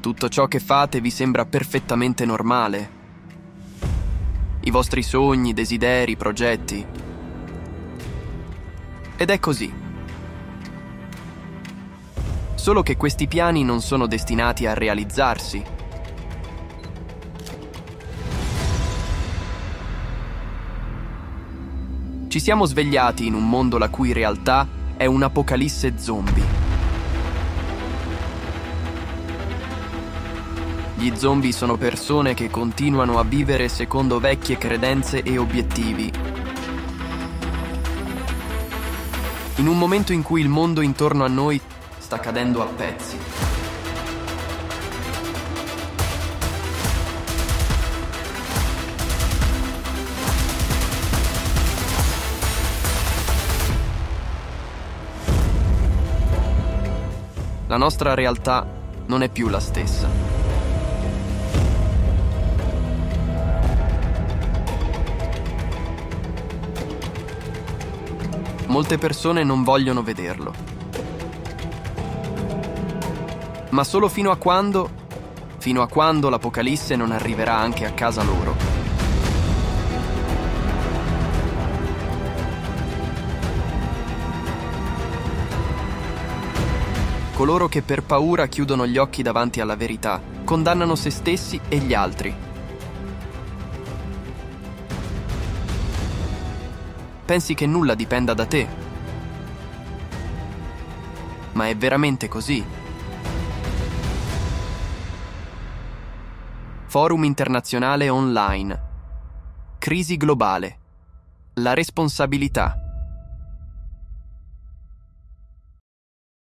Tutto ciò che fate vi sembra perfettamente normale. I vostri sogni, desideri, progetti. Ed è così. Solo che questi piani non sono destinati a realizzarsi. Ci siamo svegliati in un mondo la cui realtà è un'apocalisse zombie. Gli zombie sono persone che continuano a vivere secondo vecchie credenze e obiettivi. In un momento in cui il mondo intorno a noi sta cadendo a pezzi. La nostra realtà non è più la stessa. Molte persone non vogliono vederlo. Ma solo fino a quando, fino a quando l'Apocalisse non arriverà anche a casa loro. coloro che per paura chiudono gli occhi davanti alla verità, condannano se stessi e gli altri. Pensi che nulla dipenda da te? Ma è veramente così? Forum internazionale online. Crisi globale. La responsabilità.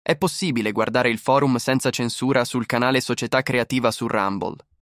È possibile guardare il forum senza censura sul canale Società Creativa su Rumble.